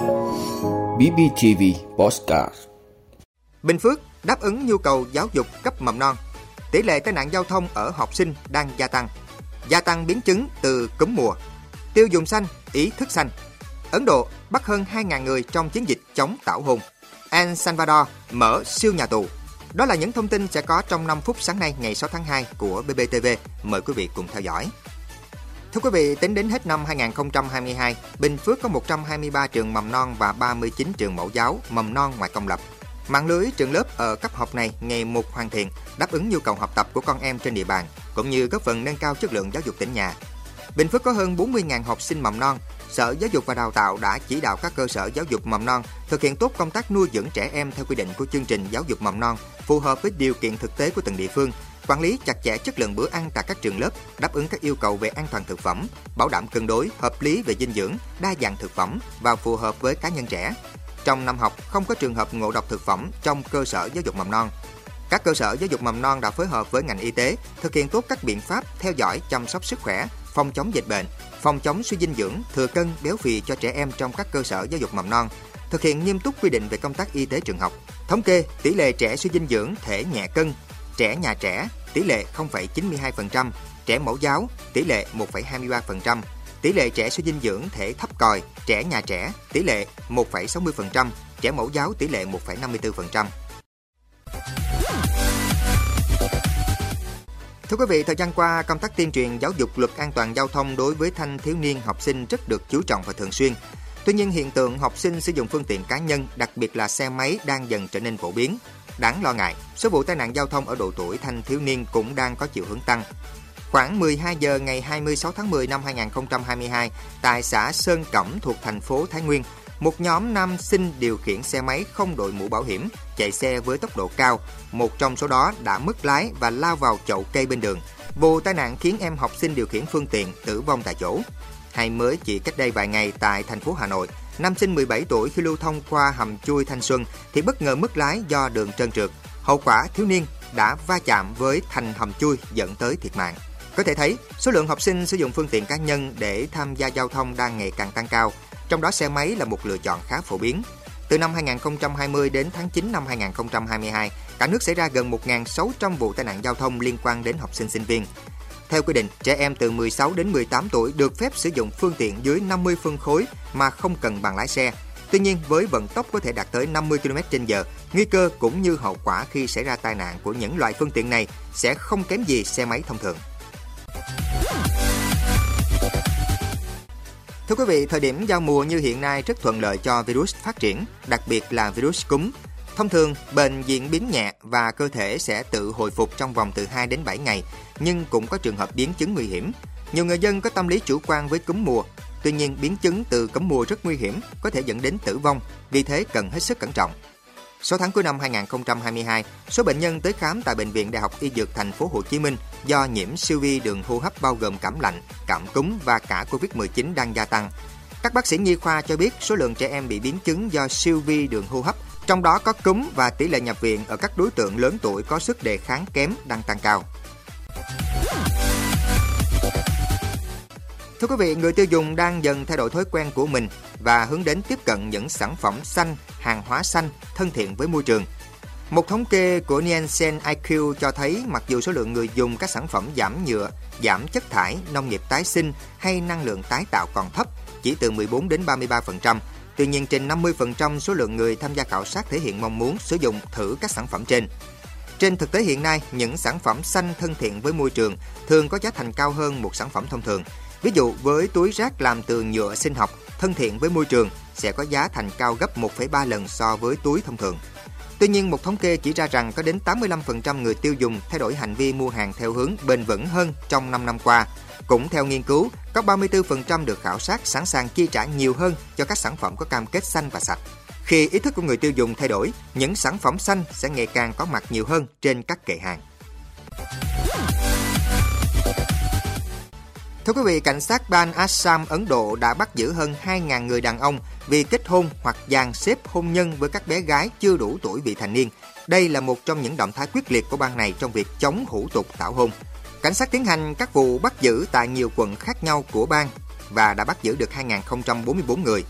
BBTV Postcard Bình Phước đáp ứng nhu cầu giáo dục cấp mầm non. Tỷ lệ tai nạn giao thông ở học sinh đang gia tăng. Gia tăng biến chứng từ cúm mùa. Tiêu dùng xanh, ý thức xanh. Ấn Độ bắt hơn 2.000 người trong chiến dịch chống tảo hôn. El Salvador mở siêu nhà tù. Đó là những thông tin sẽ có trong 5 phút sáng nay ngày 6 tháng 2 của BBTV. Mời quý vị cùng theo dõi. Thưa quý vị, tính đến hết năm 2022, Bình Phước có 123 trường mầm non và 39 trường mẫu giáo mầm non ngoài công lập. Mạng lưới trường lớp ở cấp học này ngày một hoàn thiện, đáp ứng nhu cầu học tập của con em trên địa bàn, cũng như góp phần nâng cao chất lượng giáo dục tỉnh nhà. Bình Phước có hơn 40.000 học sinh mầm non. Sở Giáo dục và Đào tạo đã chỉ đạo các cơ sở giáo dục mầm non thực hiện tốt công tác nuôi dưỡng trẻ em theo quy định của chương trình giáo dục mầm non, phù hợp với điều kiện thực tế của từng địa phương, quản lý chặt chẽ chất lượng bữa ăn tại các trường lớp, đáp ứng các yêu cầu về an toàn thực phẩm, bảo đảm cân đối, hợp lý về dinh dưỡng, đa dạng thực phẩm và phù hợp với cá nhân trẻ. Trong năm học không có trường hợp ngộ độc thực phẩm trong cơ sở giáo dục mầm non. Các cơ sở giáo dục mầm non đã phối hợp với ngành y tế thực hiện tốt các biện pháp theo dõi chăm sóc sức khỏe, phòng chống dịch bệnh, phòng chống suy dinh dưỡng, thừa cân, béo phì cho trẻ em trong các cơ sở giáo dục mầm non, thực hiện nghiêm túc quy định về công tác y tế trường học. Thống kê tỷ lệ trẻ suy dinh dưỡng thể nhẹ cân, trẻ nhà trẻ tỷ lệ 0,92%, trẻ mẫu giáo tỷ lệ 1,23%, tỷ lệ trẻ suy dinh dưỡng thể thấp còi, trẻ nhà trẻ tỷ lệ 1,60%, trẻ mẫu giáo tỷ lệ 1,54%. Thưa quý vị, thời gian qua, công tác tuyên truyền giáo dục luật an toàn giao thông đối với thanh thiếu niên học sinh rất được chú trọng và thường xuyên. Tuy nhiên, hiện tượng học sinh sử dụng phương tiện cá nhân, đặc biệt là xe máy đang dần trở nên phổ biến. Đáng lo ngại, số vụ tai nạn giao thông ở độ tuổi thanh thiếu niên cũng đang có chiều hướng tăng. Khoảng 12 giờ ngày 26 tháng 10 năm 2022, tại xã Sơn Cẩm thuộc thành phố Thái Nguyên, một nhóm nam sinh điều khiển xe máy không đội mũ bảo hiểm, chạy xe với tốc độ cao. Một trong số đó đã mất lái và lao vào chậu cây bên đường. Vụ tai nạn khiến em học sinh điều khiển phương tiện tử vong tại chỗ. Hay mới chỉ cách đây vài ngày tại thành phố Hà Nội, nam sinh 17 tuổi khi lưu thông qua hầm chui Thanh Xuân thì bất ngờ mất lái do đường trơn trượt. Hậu quả thiếu niên đã va chạm với thành hầm chui dẫn tới thiệt mạng. Có thể thấy, số lượng học sinh sử dụng phương tiện cá nhân để tham gia giao thông đang ngày càng tăng cao, trong đó xe máy là một lựa chọn khá phổ biến. Từ năm 2020 đến tháng 9 năm 2022, cả nước xảy ra gần 1.600 vụ tai nạn giao thông liên quan đến học sinh sinh viên. Theo quy định, trẻ em từ 16 đến 18 tuổi được phép sử dụng phương tiện dưới 50 phân khối mà không cần bằng lái xe. Tuy nhiên, với vận tốc có thể đạt tới 50 km/h, nguy cơ cũng như hậu quả khi xảy ra tai nạn của những loại phương tiện này sẽ không kém gì xe máy thông thường. Thưa quý vị, thời điểm giao mùa như hiện nay rất thuận lợi cho virus phát triển, đặc biệt là virus cúm. Thông thường, bệnh diễn biến nhẹ và cơ thể sẽ tự hồi phục trong vòng từ 2 đến 7 ngày, nhưng cũng có trường hợp biến chứng nguy hiểm. Nhiều người dân có tâm lý chủ quan với cúm mùa, tuy nhiên biến chứng từ cúm mùa rất nguy hiểm, có thể dẫn đến tử vong, vì thế cần hết sức cẩn trọng. số tháng cuối năm 2022, số bệnh nhân tới khám tại bệnh viện Đại học Y Dược thành phố Hồ Chí Minh do nhiễm siêu vi đường hô hấp bao gồm cảm lạnh, cảm cúm và cả Covid-19 đang gia tăng. Các bác sĩ nhi khoa cho biết số lượng trẻ em bị biến chứng do siêu vi đường hô hấp, trong đó có cúm và tỷ lệ nhập viện ở các đối tượng lớn tuổi có sức đề kháng kém đang tăng cao. Thưa quý vị, người tiêu dùng đang dần thay đổi thói quen của mình và hướng đến tiếp cận những sản phẩm xanh, hàng hóa xanh, thân thiện với môi trường. Một thống kê của Nielsen IQ cho thấy mặc dù số lượng người dùng các sản phẩm giảm nhựa, giảm chất thải, nông nghiệp tái sinh hay năng lượng tái tạo còn thấp, chỉ từ 14 đến 33%, tuy nhiên trên 50% số lượng người tham gia khảo sát thể hiện mong muốn sử dụng thử các sản phẩm trên. Trên thực tế hiện nay, những sản phẩm xanh thân thiện với môi trường thường có giá thành cao hơn một sản phẩm thông thường. Ví dụ với túi rác làm từ nhựa sinh học thân thiện với môi trường sẽ có giá thành cao gấp 1,3 lần so với túi thông thường. Tuy nhiên, một thống kê chỉ ra rằng có đến 85% người tiêu dùng thay đổi hành vi mua hàng theo hướng bền vững hơn trong 5 năm qua. Cũng theo nghiên cứu, có 34% được khảo sát sẵn sàng chi trả nhiều hơn cho các sản phẩm có cam kết xanh và sạch. Khi ý thức của người tiêu dùng thay đổi, những sản phẩm xanh sẽ ngày càng có mặt nhiều hơn trên các kệ hàng. Thưa quý vị, cảnh sát bang Assam, Ấn Độ đã bắt giữ hơn 2.000 người đàn ông vì kết hôn hoặc dàn xếp hôn nhân với các bé gái chưa đủ tuổi vị thành niên. Đây là một trong những động thái quyết liệt của bang này trong việc chống hủ tục tảo hôn. Cảnh sát tiến hành các vụ bắt giữ tại nhiều quận khác nhau của bang và đã bắt giữ được 2.044 người.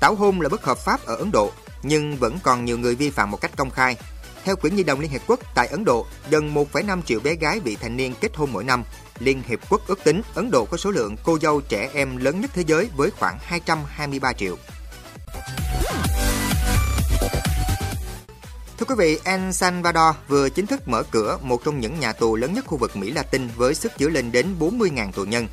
Tảo hôn là bất hợp pháp ở Ấn Độ, nhưng vẫn còn nhiều người vi phạm một cách công khai. Theo Quỹ Nhi đồng Liên Hiệp Quốc, tại Ấn Độ, gần 1,5 triệu bé gái vị thành niên kết hôn mỗi năm. Liên Hiệp Quốc ước tính Ấn Độ có số lượng cô dâu trẻ em lớn nhất thế giới với khoảng 223 triệu. Thưa quý vị, El Salvador vừa chính thức mở cửa một trong những nhà tù lớn nhất khu vực Mỹ Latin với sức chứa lên đến 40.000 tù nhân.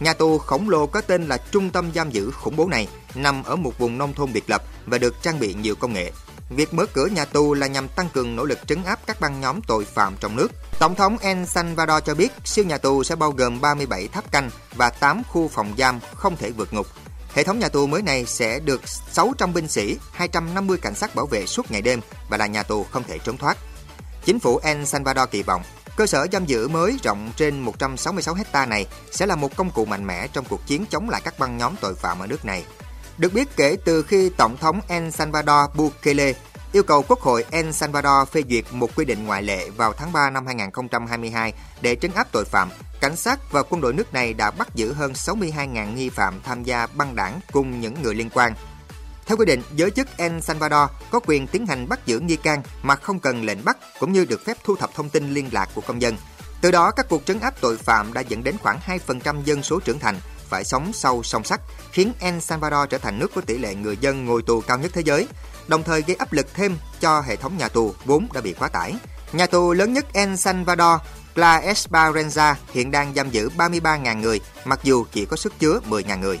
Nhà tù khổng lồ có tên là Trung tâm giam giữ khủng bố này nằm ở một vùng nông thôn biệt lập và được trang bị nhiều công nghệ. Việc mở cửa nhà tù là nhằm tăng cường nỗ lực trấn áp các băng nhóm tội phạm trong nước. Tổng thống El Salvador cho biết siêu nhà tù sẽ bao gồm 37 tháp canh và 8 khu phòng giam không thể vượt ngục. Hệ thống nhà tù mới này sẽ được 600 binh sĩ, 250 cảnh sát bảo vệ suốt ngày đêm và là nhà tù không thể trốn thoát. Chính phủ El Salvador kỳ vọng cơ sở giam giữ mới rộng trên 166 hecta này sẽ là một công cụ mạnh mẽ trong cuộc chiến chống lại các băng nhóm tội phạm ở nước này. Được biết kể từ khi Tổng thống El Salvador Bukele yêu cầu Quốc hội El Salvador phê duyệt một quy định ngoại lệ vào tháng 3 năm 2022 để trấn áp tội phạm, cảnh sát và quân đội nước này đã bắt giữ hơn 62.000 nghi phạm tham gia băng đảng cùng những người liên quan. Theo quy định, giới chức El Salvador có quyền tiến hành bắt giữ nghi can mà không cần lệnh bắt cũng như được phép thu thập thông tin liên lạc của công dân. Từ đó, các cuộc trấn áp tội phạm đã dẫn đến khoảng 2% dân số trưởng thành phải sống sau song sắt, khiến El Salvador trở thành nước có tỷ lệ người dân ngồi tù cao nhất thế giới, đồng thời gây áp lực thêm cho hệ thống nhà tù vốn đã bị quá tải. Nhà tù lớn nhất El Salvador, La Esperanza hiện đang giam giữ 33.000 người, mặc dù chỉ có sức chứa 10.000 người.